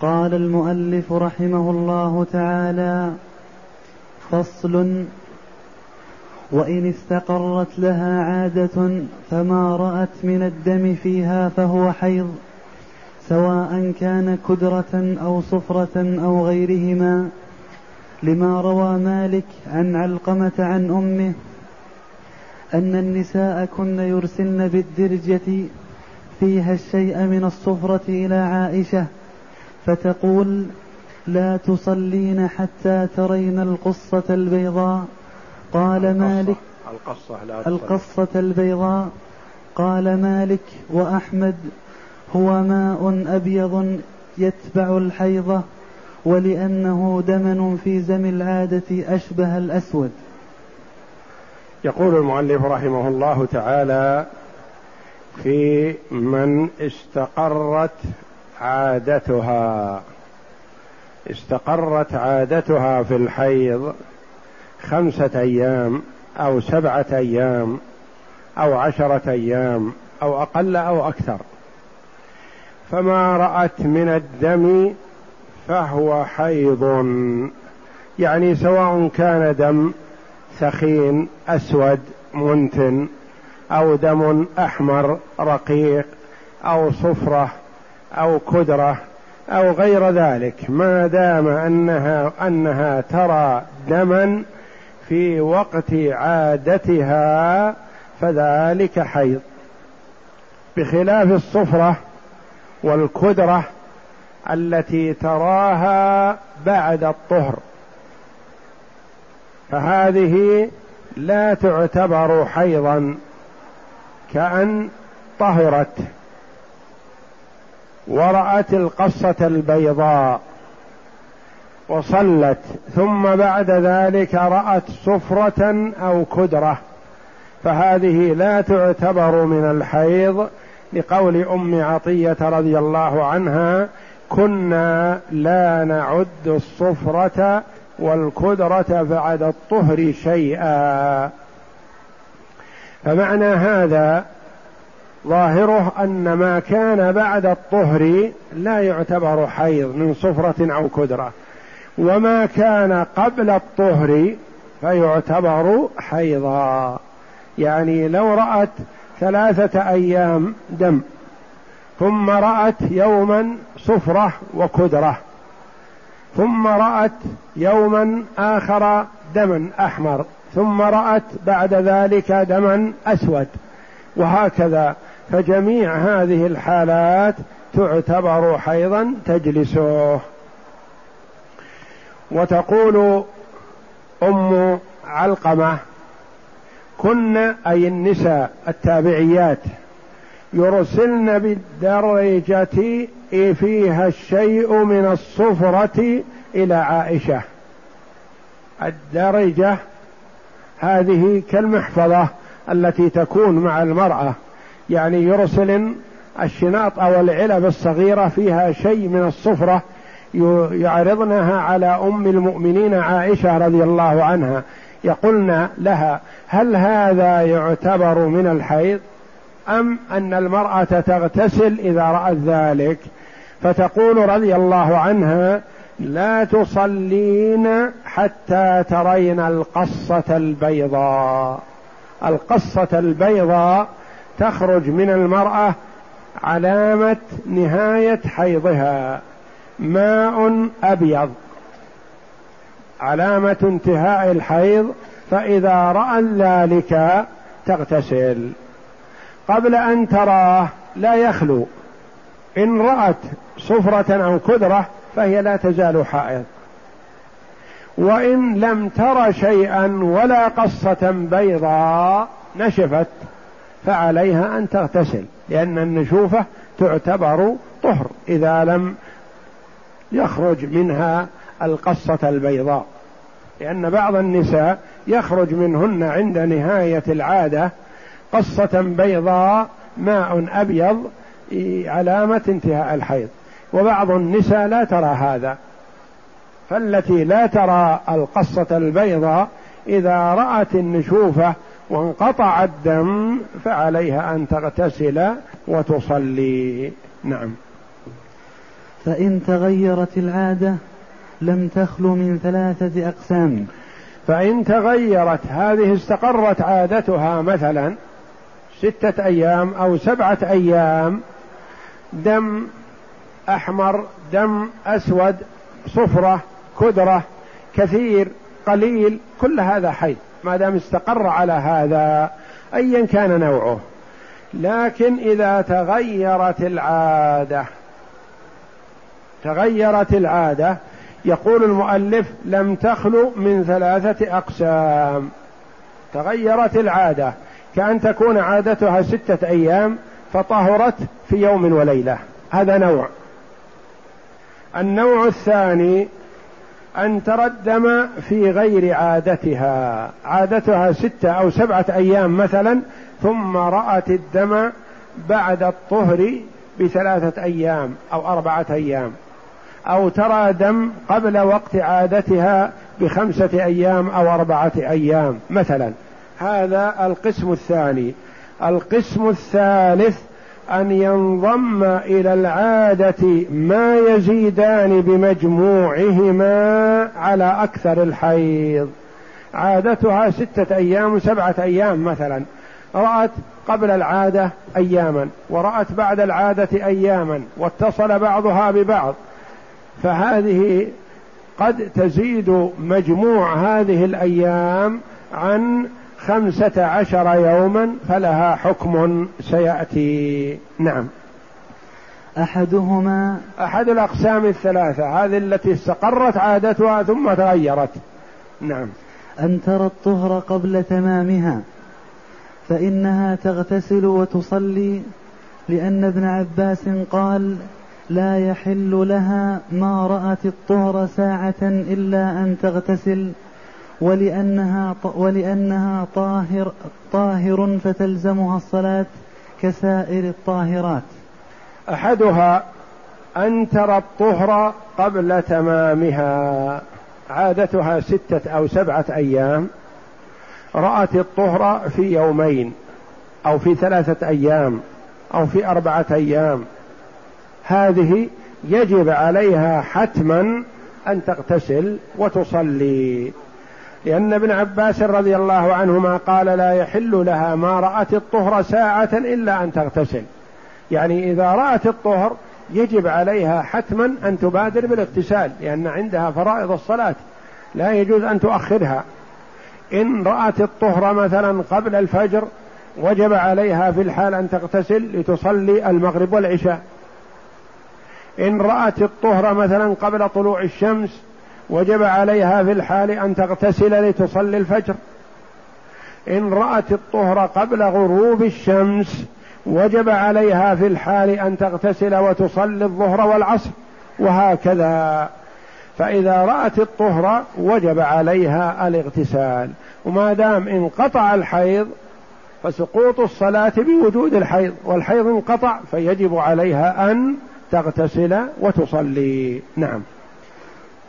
قال المؤلف رحمه الله تعالى فصل وإن استقرت لها عادة فما رأت من الدم فيها فهو حيض سواء كان كدرة أو صفرة أو غيرهما. لما روى مالك عن علقمة عن أمه أن النساء كن يرسلن بالدرجة فيها الشيء من الصفرة إلى عائشة فتقول لا تصلين حتى ترين القصة البيضاء. قال القصة مالك القصة, لا القصة البيضاء. قال مالك وأحمد هو ماء أبيض يتبع الحيضة ولأنه دمن في زم العادة أشبه الأسود. يقول المؤلف رحمه الله تعالى في من استقرت عادتها. استقرت عادتها في الحيض خمسة أيام أو سبعة أيام أو عشرة أيام أو أقل أو أكثر. فما رأت من الدم فهو حيض يعني سواء كان دم ثخين أسود منتن أو دم أحمر رقيق أو صفرة أو كدرة أو غير ذلك ما دام أنها أنها ترى دما في وقت عادتها فذلك حيض. بخلاف الصفرة والكدرة التي تراها بعد الطهر فهذه لا تعتبر حيضا كأن طهرت. ورأت القصة البيضاء وصلت ثم بعد ذلك رأت صفرة أو كدرة. فهذه لا تعتبر من الحيض لقول أم عطية رضي الله عنها كنا لا نعد الصفرة والكدرة بعد الطهر شيئا. فمعنى هذا ظاهره أن ما كان بعد الطهر لا يعتبر حيض من صفرة أو كدرة. وما كان قبل الطهر فيعتبر حيضا. يعني لو رأت ثلاثة أيام دم ثم رأت يوما صفرة وكدرة ثم رأت يوما آخر دما أحمر ثم رأت بعد ذلك دما أسود وهكذا. فجميع هذه الحالات تعتبر حيضا تجلسه. وتقول أم علقمة كن أي النساء التابعيات يرسلن بالدرجة فيها الشيء من الصفرة إلى عائشة. الدرجة هذه كالمحفظة التي تكون مع المرأة. يعني يرسل الشناط أو العلب الصغيرة فيها شيء من الصفرة يعرضنها على أم المؤمنين عائشة رضي الله عنها. يقولن لها هل هذا يعتبر من الحيض؟ أم أن المرأة تغتسل إذا رأت ذلك؟ فتقول رضي الله عنها لا تصلين حتى ترين القصة البيضاء. القصة البيضاء تخرج من المرأة علامة نهاية حيضها. ماء أبيض. علامة انتهاء الحيض فإذا رأى ذلك تغتسل. قبل أن تراه لا يخلو. إن رأت صفرة أو كدرة فهي لا تزال حائض. وإن لم تر شيئا ولا قصة بيضاء نشفت. فعليها أن تغتسل لأن النشوفة تعتبر طهر إذا لم يخرج منها القصة البيضاء. لأن بعض النساء يخرج منهن عند نهاية العادة قصة بيضاء ماء أبيض علامة انتهاء الحيض. وبعض النساء لا ترى هذا. فالتي لا ترى القصة البيضاء إذا رأت النشوفة وانقطع الدم فعليها أن تغتسل وتصلي. نعم. فإن تغيرت العادة لم تخلو من ثلاثة أقسام. فإن تغيرت هذه استقرت عادتها مثلا ستة أيام أو سبعة أيام دم أحمر دم أسود صفرة كدرة كثير قليل كل هذا حي. ما دام استقر على هذا أيا كان نوعه. لكن إذا تغيرت العادة تغيرت العادة يقول المؤلف لم تخلو من ثلاثة أقسام. تغيرت العادة كأن تكون عادتها ستة أيام فطهرت في يوم وليلة. هذا نوع. النوع الثاني أن ترى الدم في غير عادتها. عادتها ستة أو سبعة أيام مثلا ثم رأت الدم بعد الطهر بثلاثة أيام أو أربعة أيام. أو ترى دم قبل وقت عادتها بخمسة أيام أو أربعة أيام مثلا. هذا القسم الثاني. القسم الثالث أن ينضم إلى العادة ما يزيدان بمجموعهما على أكثر الحيض. عادتها ستة أيام سبعة أيام مثلا. رأت قبل العادة اياما ورأت بعد العادة اياما واتصل بعضها ببعض. فهذه قد تزيد مجموع هذه الأيام عن خمسة عشر يوما فلها حكم سيأتي. نعم. أحدهما أحد الأقسام الثلاثة هذه التي استقرت عادتها ثم تغيرت. نعم. أن ترى الطهر قبل تمامها فإنها تغتسل وتصلي لأن ابن عباس قال لا يحل لها ما رأت الطهر ساعة إلا أن تغتسل. ولأنها ولأنها طاهر طاهر فتلزمها الصلاة كسائر الطاهرات. أحدها أن ترى الطهر قبل تمامها. عادتها ستة أو سبعة أيام. رأت الطهر في يومين أو في ثلاثة أيام أو في أربعة أيام. هذه يجب عليها حتما أن تغتسل وتصلي. لأن ابن عباس رضي الله عنهما قال لا يحل لها ما رأت الطهر ساعة إلا أن تغتسل. يعني إذا رأت الطهر يجب عليها حتما أن تبادر بالاغتسال لأن عندها فرائض الصلاة لا يجوز أن تؤخرها. إن رأت الطهر مثلا قبل الفجر وجب عليها في الحال أن تغتسل لتصلي المغرب والعشاء. إن رأت الطهر مثلا قبل طلوع الشمس وجب عليها في الحال أن تغتسل لتصلي الفجر. إن رأت الطهر قبل غروب الشمس وجب عليها في الحال أن تغتسل وتصلي الظهر والعصر وهكذا. فإذا رأت الطهر وجب عليها الاغتسال. وما دام انقطع الحيض فسقوط الصلاة بوجود الحيض. والحيض انقطع فيجب عليها أن تغتسل وتصلي. نعم.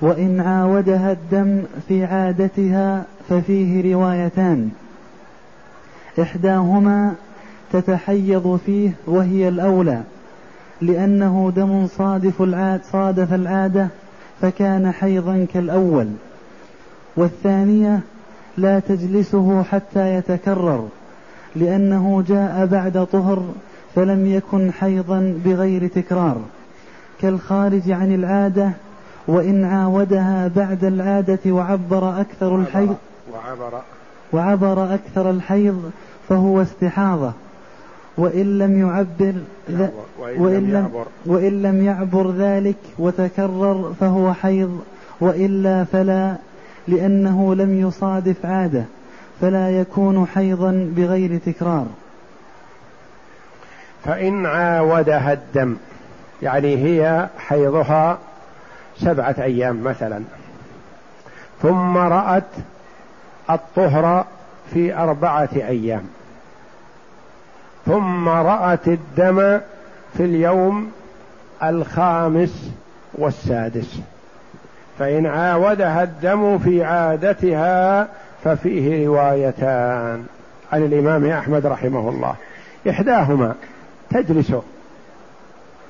وإن عاودها الدم في عادتها ففيه روايتان. إحداهما تتحيض فيه وهي الأولى لأنه دم صادف العاد صادف العادة فكان حيضا كالأول. والثانية لا تجلسه حتى يتكرر لأنه جاء بعد طهر فلم يكن حيضا بغير تكرار. كالخارج عن العادة وإن عاودها بعد العادة وعبر أكثر الحيض وعبر. وعبر أكثر الحيض فهو استحاضة. وإن لم يعبر وإن لم, وإن لم يعبر ذلك وتكرر فهو حيض. وإلا فلا لأنه لم يصادف عادة. فلا يكون حيضا بغير تكرار. فإن عاودها الدم يعني هي حيضها سبعة أيام مثلا. ثم رأت الطهر في أربعة أيام. ثم رأت الدم في اليوم الخامس والسادس. فإن عاودها الدم في عادتها ففيه روايتان. عن الإمام أحمد رحمه الله. إحداهما تجلس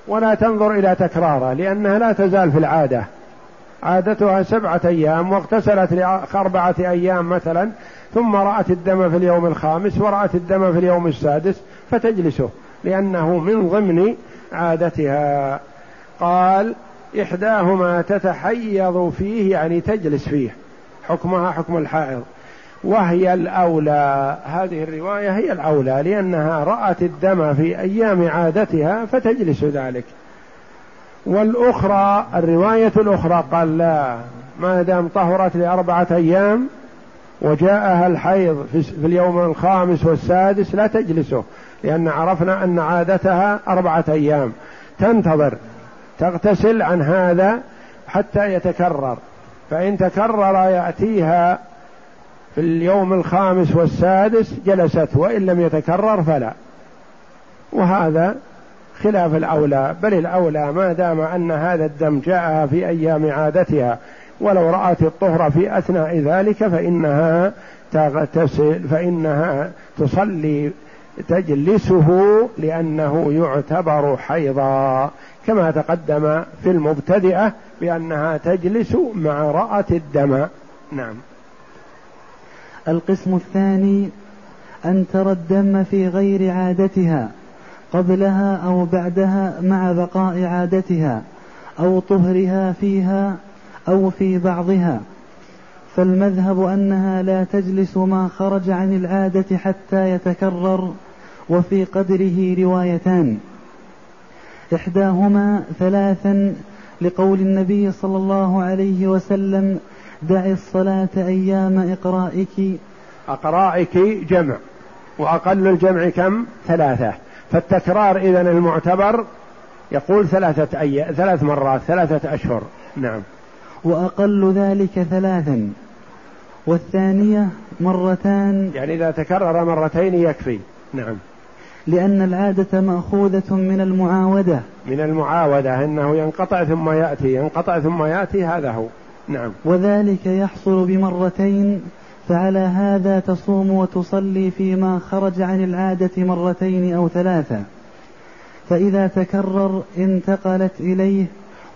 ولا تنظر إلى تكراره لأنها لا تزال في العادة. عادتها سبعة أيام واغتسلت لأربعة أيام مثلا ثم رأت الدم في اليوم الخامس ورأت الدم في اليوم السادس فتجلسه لأنه من ضمن عادتها. قال إحداهما تتحيض فيه يعني تجلس فيه. حكمها حكم الحائض. وهي الأولى. هذه الرواية هي الأولى لأنها رأت الدم في أيام عادتها فتجلس ذلك. والأخرى الرواية الأخرى قال لا ما دام طهرت لأربعة أيام وجاءها الحيض في اليوم الخامس والسادس لا تجلسه لأن عرفنا أن عادتها أربعة أيام. تنتظر تغتسل عن هذا حتى يتكرر. فإن تكرر يأتيها في اليوم الخامس والسادس جلست وإن لم يتكرر فلا. وهذا خلاف الأولى بل الأولى ما دام أن هذا الدم جاءها في أيام عادتها ولو رأت الطهر في أثناء ذلك فإنها تغتسل فإنها تصلي تجلسه لأنه يعتبر حيضا. كما تقدم في المبتدئة بأنها تجلس مع رأة الدم. نعم. القسم الثاني أن ترى الدم في غير عادتها قبلها أو بعدها مع بقاء عادتها أو طهرها فيها أو في بعضها. فالمذهب أنها لا تجلس ما خرج عن العادة حتى يتكرر وفي قدره روايتان. إحداهما ثلاثا لقول النبي صلى الله عليه وسلم دع الصلاة أيام إقرائك. أقرائك جمع وأقل الجمع كم؟ ثلاثة. فالتكرار إذا المعتبر يقول ثلاثة أيام ثلاث مرات ثلاثة أشهر. نعم. وأقل ذلك ثلاثا. والثانية مرتان. يعني إذا تكرر مرتين يكفي. نعم. لأن العادة مأخوذة من المعاودة. من المعاودة أنه ينقطع ثم يأتي ينقطع ثم يأتي هذا هو. نعم. وذلك يحصل بمرتين فعلى هذا تصوم وتصلي فيما خرج عن العادة مرتين أو ثلاثة. فإذا تكرر انتقلت إليه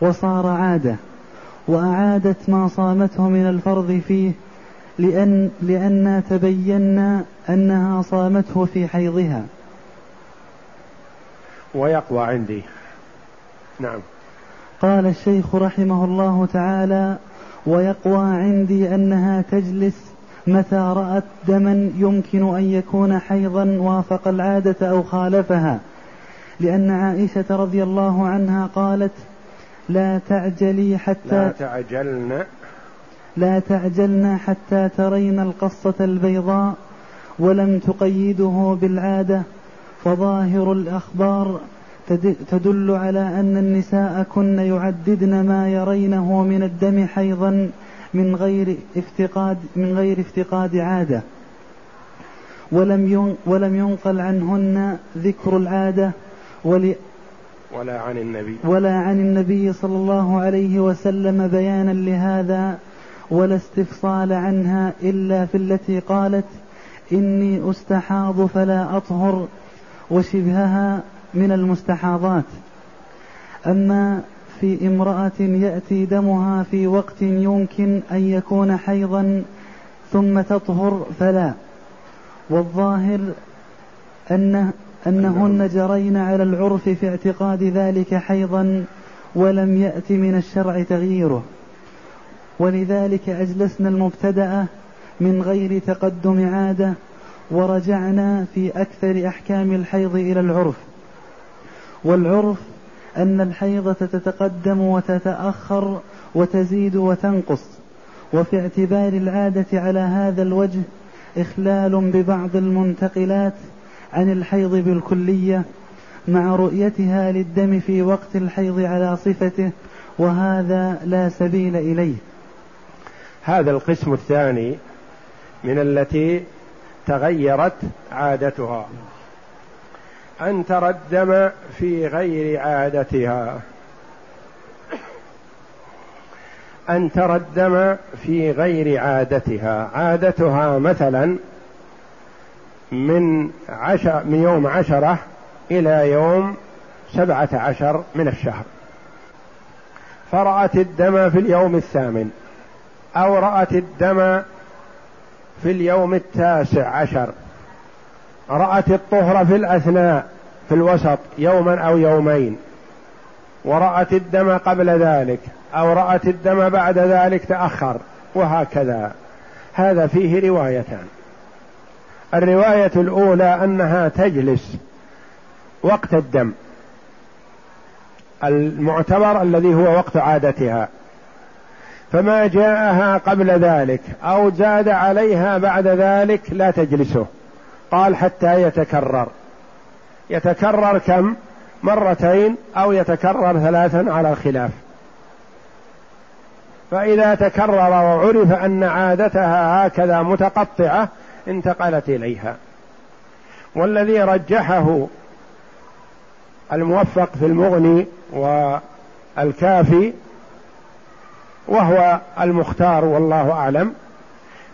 وصار عادة وأعادت ما صامته من الفرض فيه لأن لأن تبينا أنها صامته في حيضها. ويقوى عندي. نعم. قال الشيخ رحمه الله تعالى ويقوى عندي أنها تجلس متى رأت دما يمكن أن يكون حيضا وافق العادة أو خالفها. لأن عائشة رضي الله عنها قالت لا تعجلي حتى لا تعجلن. لا تعجلن حتى ترين القصة البيضاء ولم تقيده بالعادة. فظاهر الأخبار تدل على أن النساء كن يعددن ما يرينه من الدم حيضا من غير افتقاد من غير افتقاد عادة. ولم ولم ينقل عنهن ذكر العادة ول ولا عن النبي. ولا عن النبي صلى الله عليه وسلم بيانا لهذا ولا استفصال عنها إلا في التي قالت إني أستحاض فلا أطهر وشبهها من المستحاضات. أما في امرأة يأتي دمها في وقت يمكن أن يكون حيضا ثم تطهر فلا. والظاهر أنه أنهن جرين على العرف في اعتقاد ذلك حيضا ولم يأت من الشرع تغييره. ولذلك أجلسنا المبتدأ من غير تقدم عادة ورجعنا في أكثر أحكام الحيض إلى العرف. والعرف أن الحيضة تتقدم وتتأخر وتزيد وتنقص وفي اعتبار العادة على هذا الوجه إخلال ببعض المنتقلات عن الحيض بالكلية مع رؤيتها للدم في وقت الحيض على صفته وهذا لا سبيل إليه. هذا القسم الثاني من التي تغيرت عادتها. أن ترى الدم في غير عادتها. أن ترى الدم في غير عادتها. عادتها مثلا من عشر من يوم عشرة إلى يوم سبعة عشر من الشهر. فرأت الدم في اليوم الثامن أو رأت الدم في اليوم التاسع عشر. رأت الطهر في الأثناء في الوسط يوما أو يومين. ورأت الدم قبل ذلك أو رأت الدم بعد ذلك تأخر وهكذا. هذا فيه روايتان. الرواية الأولى أنها تجلس وقت الدم. المعتبر الذي هو وقت عادتها. فما جاءها قبل ذلك أو زاد عليها بعد ذلك لا تجلسه. قال حتى يتكرر. يتكرر كم؟ مرتين أو يتكرر ثلاثا على الخلاف فإذا تكرر وعرف أن عادتها هكذا متقطعة انتقلت إليها. والذي رجحه الموفق في المغني والكافي وهو المختار والله أعلم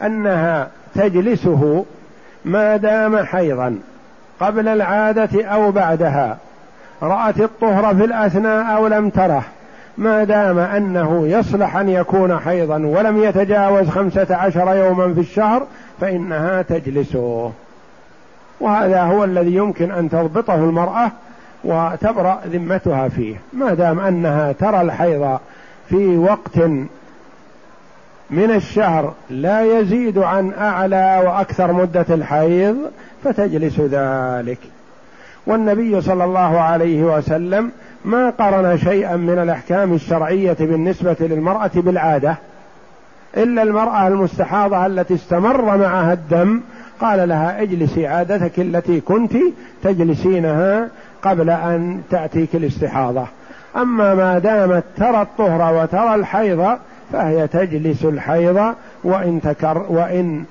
أنها تجلسه ما دام حيضا قبل العادة أو بعدها رأت الطهر في الأثناء أو لم تره ما دام أنه يصلح أن يكون حيضا ولم يتجاوز خمسة عشر يوما في الشهر فإنها تجلسه. وهذا هو الذي يمكن أن تضبطه المرأة وتبرأ ذمتها فيه. ما دام أنها ترى الحيض في وقت من الشهر لا يزيد عن أعلى وأكثر مدة الحيض فتجلس ذلك. والنبي صلى الله عليه وسلم ما قرن شيئا من الأحكام الشرعية بالنسبة للمرأة بالعادة إلا المرأة المستحاضة التي استمر معها الدم قال لها اجلسي عادتك التي كنت تجلسينها قبل أن تأتيك الاستحاضة. أما ما دامت ترى الطهر وترى الحيض فهي تجلس الحيض وإن تكر وإن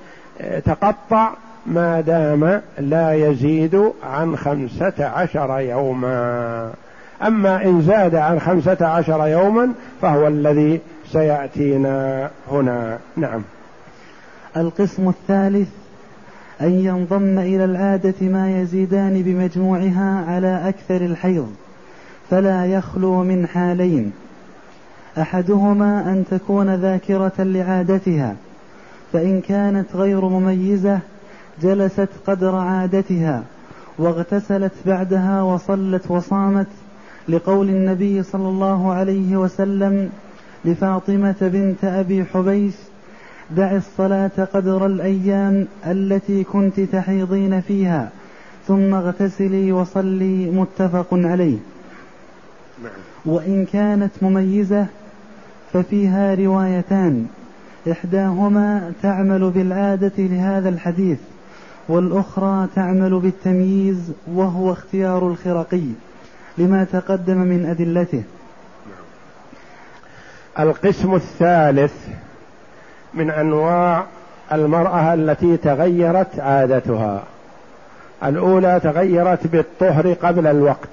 تقطع ما دام لا يزيد عن خمسة عشر يوما. أما إن زاد عن خمسة عشر يوما فهو الذي سيأتينا هنا. نعم. القسم الثالث أن ينضم إلى العادة ما يزيدان بمجموعها على أكثر الحيض فلا يخلو من حالين. أحدهما أن تكون ذاكرة لعادتها فإن كانت غير مميزة جلست قدر عادتها واغتسلت بعدها وصلت وصامت لقول النبي صلى الله عليه وسلم لفاطمة بنت أبي حبيش دع الصلاة قدر الأيام التي كنت تحيضين فيها ثم اغتسلي وصلي متفق عليه نعم. وإن كانت مميزة ففيها روايتان. إحداهما تعمل بالعادة لهذا الحديث والأخرى تعمل بالتمييز وهو اختيار الخرقي لما تقدم من أدلته. القسم الثالث من أنواع المرأة التي تغيرت عادتها. الأولى تغيرت بالطهر قبل الوقت.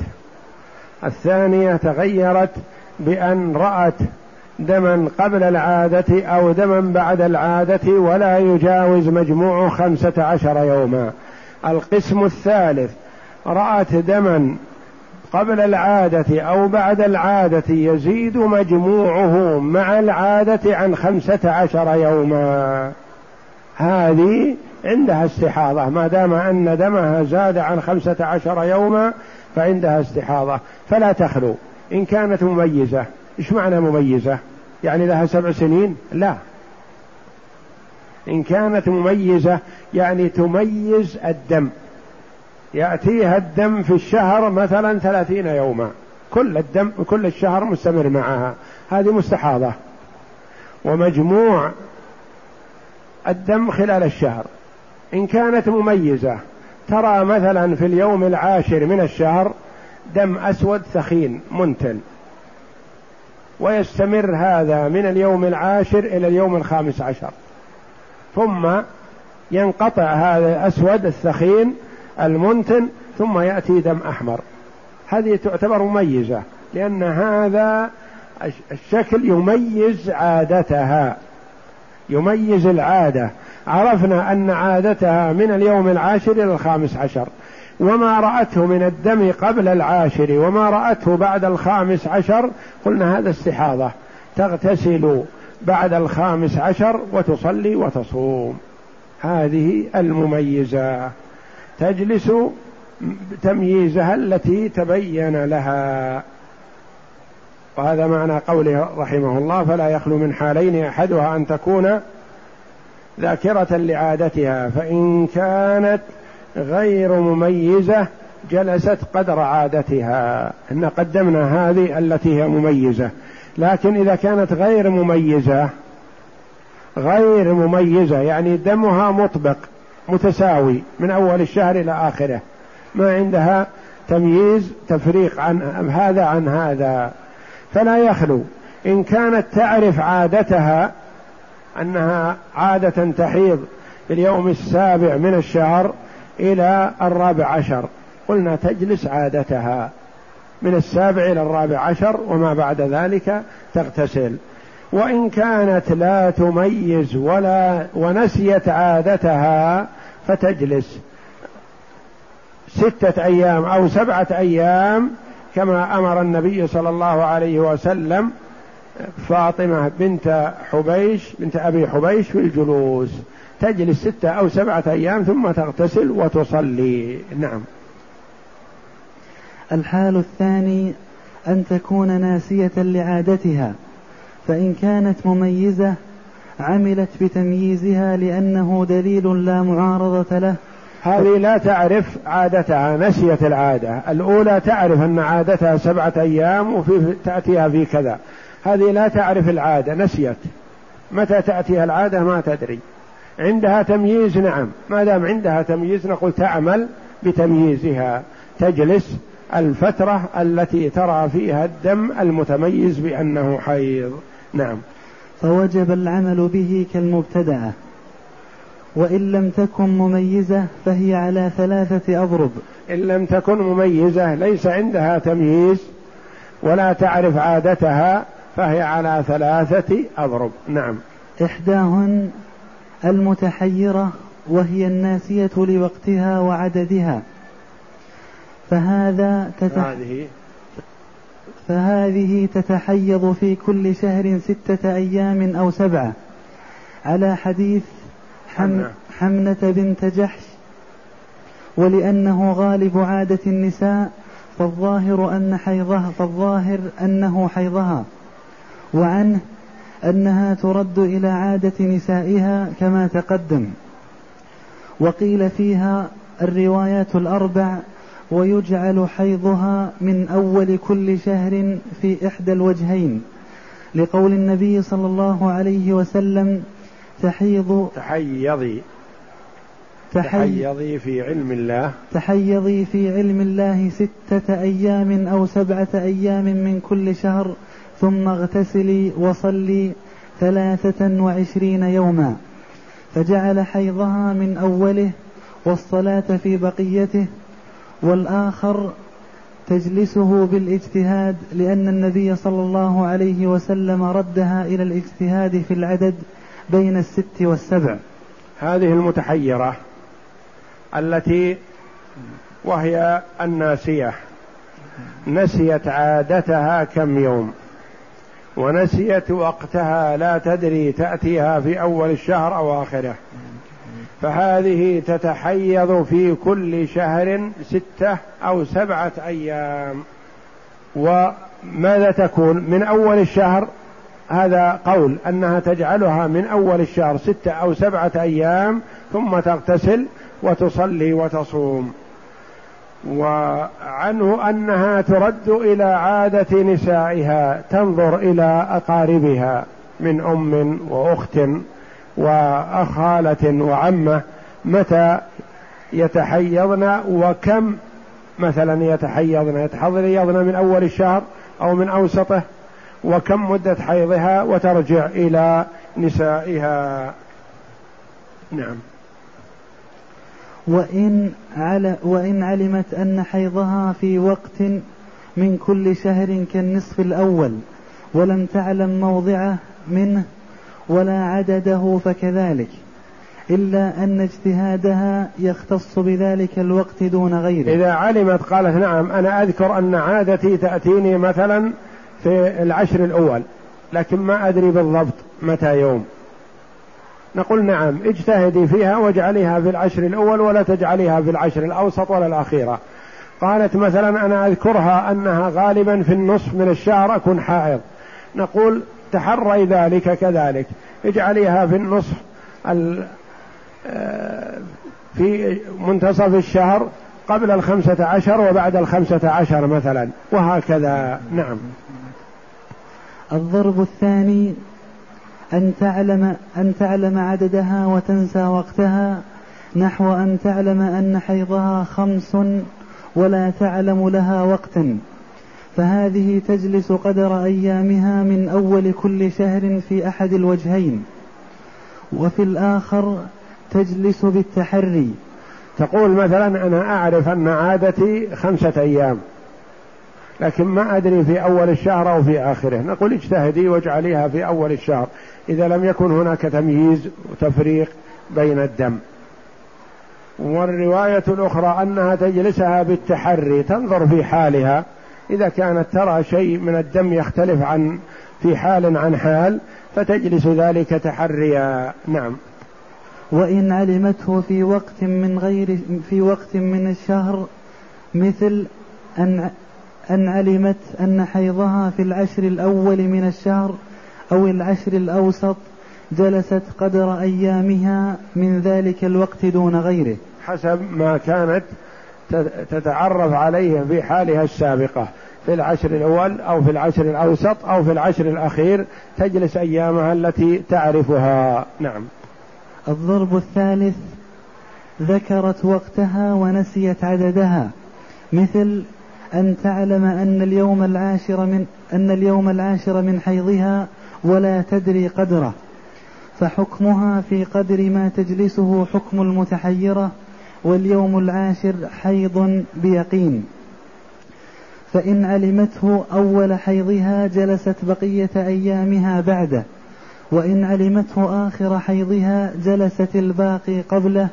الثانية تغيرت بأن رأت دما قبل العادة أو دما بعد العادة ولا يجاوز مجموع خمسة عشر يوما. القسم الثالث رأت دما قبل العادة أو بعد العادة يزيد مجموعه مع العادة عن خمسة عشر يوما. هذه عندها استحاضة. ما دام أن دمها زاد عن خمسة عشر يوما فعندها استحاضة. فلا تخلو. إن كانت مميزة. إيش معنى مميزة؟ يعني لها سبع سنين؟ لا. إن كانت مميزة يعني تميز الدم. يأتيها الدم في الشهر مثلا ثلاثين يوما. كل الدم كل الشهر مستمر معها. هذه مستحاضة. ومجموع الدم خلال الشهر. إن كانت مميزة ترى مثلا في اليوم العاشر من الشهر دم أسود ثخين منتن ويستمر هذا من اليوم العاشر إلى اليوم الخامس عشر. ثم ينقطع هذا الأسود الثخين المنتن ثم يأتي دم أحمر. هذه تعتبر مميزة لأن هذا الشكل يميز عادتها. يميز العادة. عرفنا أن عادتها من اليوم العاشر إلى الخامس عشر. وما رأته من الدم قبل العاشر وما رأته بعد الخامس عشر قلنا هذا استحاضة. تغتسل بعد الخامس عشر وتصلي وتصوم. هذه المميزة. تجلس تمييزها التي تبين لها. وهذا معنى قوله رحمه الله فلا يخلو من حالين أحدها أن تكون ذاكرة لعادتها فإن كانت غير مميزة جلست قدر عادتها. إن قدمنا هذه التي هي مميزة. لكن إذا كانت غير مميزة غير مميزة يعني دمها مطبق متساوي من أول الشهر إلى آخره. ما عندها تمييز تفريق عن هذا عن هذا. فلا يخلو. إن كانت تعرف عادتها أنها عادة تحيض في اليوم السابع من الشهر إلى الرابع عشر. قلنا تجلس عادتها. من السابع إلى الرابع عشر وما بعد ذلك تغتسل. وإن كانت لا تميز ولا ونسيت عادتها فتجلس. ستة أيام أو سبعة أيام كما أمر النبي صلى الله عليه وسلم فاطمة بنت حبيش بنت أبي حبيش في الجلوس. تجلس ستة أو سبعة أيام ثم تغتسل وتصلي. نعم. الحال الثاني أن تكون ناسية لعادتها فإن كانت مميزة عملت بتمييزها لأنه دليل لا معارضة له. هذه لا تعرف عادتها نسيت العادة. الأولى تعرف أن عادتها سبعة أيام وفي تأتيها في كذا. هذه لا تعرف العادة نسيت. متى تأتيها العادة ما تدري. عندها تمييز نعم. ما دام عندها تمييز نقول تعمل بتمييزها. تجلس الفترة التي ترى فيها الدم المتميز بأنه حيض. نعم. فوجب العمل به كالمبتدأة وإن لم تكن مميزة فهي على ثلاثة أضرب. إن لم تكن مميزة ليس عندها تمييز ولا تعرف عادتها فهي على ثلاثة أضرب. نعم. إحداهن المتحيرة وهي الناسية لوقتها وعددها. فهذا تتح... هذه. فهذه تتحيض في كل شهر ستة أيام أو سبعة. على حديث حم حمنة. بنت جحش. ولأنه غالب عادة النساء فالظاهر أن حيضها فالظاهر أنه حيضها. وعنه أنها ترد إلى عادة نسائها كما تقدم. وقيل فيها الروايات الأربع ويجعل حيضها من أول كل شهر في إحدى الوجهين. لقول النبي صلى الله عليه وسلم تحيض تحيضي. تحيضي في علم الله. تحيضي في علم الله ستة أيام أو سبعة أيام من كل شهر ثم اغتسلي وصلي ثلاثة وعشرين يوما. فجعل حيضها من أوله والصلاة في بقيته والآخر تجلسه بالاجتهاد لأن النبي صلى الله عليه وسلم ردها إلى الاجتهاد في العدد بين الست والسبع. هذه المتحيرة التي وهي الناسية. نسيت عادتها كم يوم. ونسيت وقتها لا تدري تأتيها في أول الشهر أو آخره. فهذه تتحيض في كل شهر ستة أو سبعة أيام. وماذا تكون؟ من أول الشهر هذا قول أنها تجعلها من أول الشهر ستة أو سبعة أيام ثم تغتسل وتصلي وتصوم. وعنه أنها ترد إلى عادة نسائها تنظر إلى أقاربها من أم وأخت وخاله وعمة متى يتحيضن وكم مثلا يتحيضن يتحيضن من أول الشهر أو من أوسطه وكم مدة حيضها وترجع إلى نسائها. نعم. وإن, عل وإن علمت أن حيضها في وقت من كل شهر كالنصف الأول ولم تعلم موضعه منه ولا عدده فكذلك إلا أن اجتهادها يختص بذلك الوقت دون غيره. إذا علمت قالت نعم أنا أذكر أن عادتي تأتيني مثلا في العشر الأول لكن ما أدري بالضبط متى يوم. نقول نعم اجتهدي فيها واجعليها في العشر الأول ولا تجعليها في العشر الأوسط ولا الأخيرة قالت مثلا أنا أذكرها أنها غالبا في النصف من الشهر أكون حائض. نقول تحري ذلك كذلك. اجعليها في النصف آه، في منتصف الشهر قبل الخمسة عشر وبعد الخمسة عشر مثلا وهكذا. نعم. الضرب الثاني أن تعلم أن تعلم عددها وتنسى وقتها نحو أن تعلم أن حيضها خمس ولا تعلم لها وقتا فهذه تجلس قدر أيامها من أول كل شهر في أحد الوجهين. وفي الآخر تجلس بالتحري. تقول مثلا أنا أعرف أن عادتي خمسة أيام لكن ما أدري في أول الشهر أو في آخره. نقول اجتهدي واجعليها في أول الشهر. إذا لم يكن هناك تمييز وتفريق بين الدم. والرواية الأخرى أنها تجلسها بالتحري تنظر في حالها. إذا كانت ترى شيء من الدم يختلف عن في حال عن حال فتجلس ذلك تحريا. نعم. وإن علمته في وقت من غير في وقت من الشهر مثل أن أن علمت أن حيضها في العشر الأول من الشهر أو العشر الأوسط جلست قدر أيامها من ذلك الوقت دون غيره. حسب ما كانت تتعرف عليه في حالها السابقة. في العشر الأول أو في العشر الأوسط أو في العشر الأخير تجلس أيامها التي تعرفها. نعم. الضرب الثالث ذكرت وقتها ونسيت عددها. مثل أن تعلم أن اليوم العاشر من أن اليوم العاشر من حيضها ولا تدري قدره فحكمها في قدر ما تجلسه حكم المتحيرة واليوم العاشر حيض بيقين. فإن علمته أول حيضها جلست بقية أيامها بعده وإن علمته آخر حيضها جلست الباقي قبله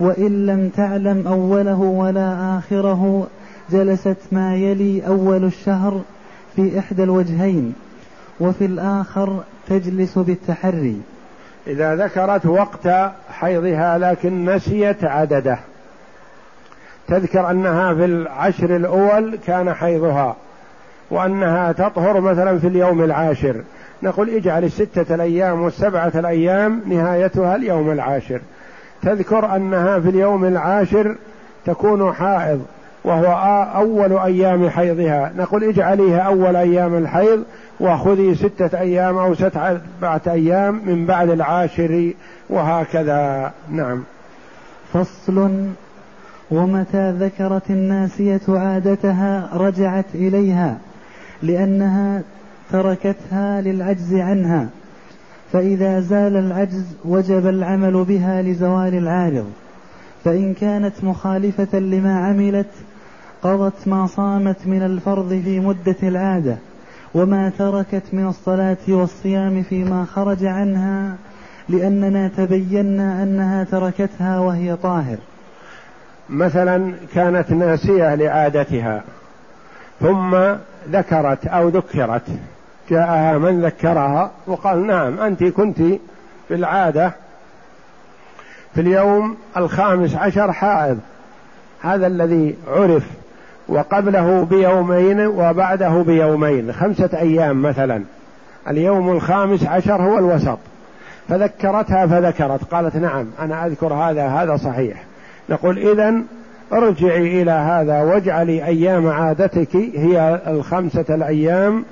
وإن لم تعلم أوله ولا آخره جلست ما يلي أول الشهر في إحدى الوجهين. وفي الآخر تجلس بالتحري. إذا ذكرت وقت حيضها لكن نسيت عدده. تذكر أنها في العشر الأول كان حيضها وأنها تطهر مثلا في اليوم العاشر. نقول اجعل الستة الأيام والسبعة الأيام نهايتها اليوم العاشر. تذكر أنها في اليوم العاشر تكون حائض وهو أول أيام حيضها. نقول اجعليها أول أيام الحيض وخذي ستة أيام أو سبعة أيام من بعد العاشر وهكذا. نعم. فصل. ومتى ذكرت الناسية عادتها رجعت إليها لأنها تركتها للعجز عنها. فإذا زال العجز وجب العمل بها لزوال العارض. فإن كانت مخالفة لما عملت قضت ما صامت من الفرض في مدة العادة. وما تركت من الصلاة والصيام فيما خرج عنها لأننا تبينا أنها تركتها وهي طاهر. مثلا كانت ناسية لعادتها ثم ذكرت أو ذكرت جاءها من ذكرها وقال نعم أنت كنت في العادة في اليوم الخامس عشر حائض هذا الذي عرف وقبله بيومين وبعده بيومين خمسة أيام مثلا. اليوم الخامس عشر هو الوسط. فذكرتها فذكرت قالت نعم أنا أذكر هذا هذا صحيح. نقول إذا ارجعي إلى هذا واجعلي أيام عادتك هي الخمسة الأيام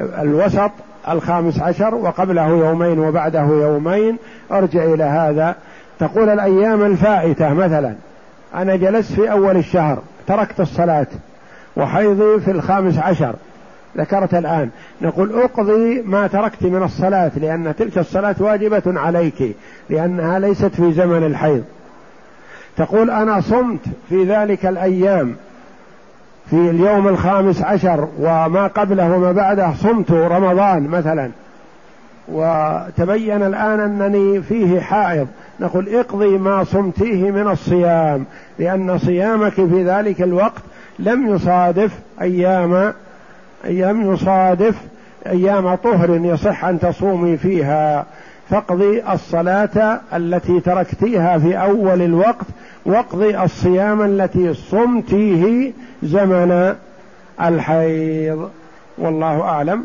الوسط الخامس عشر وقبله يومين وبعده يومين. ارجع إلى هذا. تقول الأيام الفائتة مثلا. أنا جلست في أول الشهر. تركت الصلاة وحيضي في الخامس عشر. ذكرت الآن. نقول أقضي ما تركت من الصلاة لأن تلك الصلاة واجبة عليك لأنها ليست في زمن الحيض. تقول أنا صمت في ذلك الأيام في اليوم الخامس عشر وما قبله وما بعده صمت رمضان مثلا. وتبين الآن أنني فيه حائض. نقول اقضي ما صمتيه من الصيام لأن صيامك في ذلك الوقت لم يصادف أيام لم يصادف أيام طهر يصح أن تصومي فيها. فاقضي الصلاة التي تركتيها في أول الوقت واقضي الصيام التي صمتيه زمن الحيض. والله أعلم.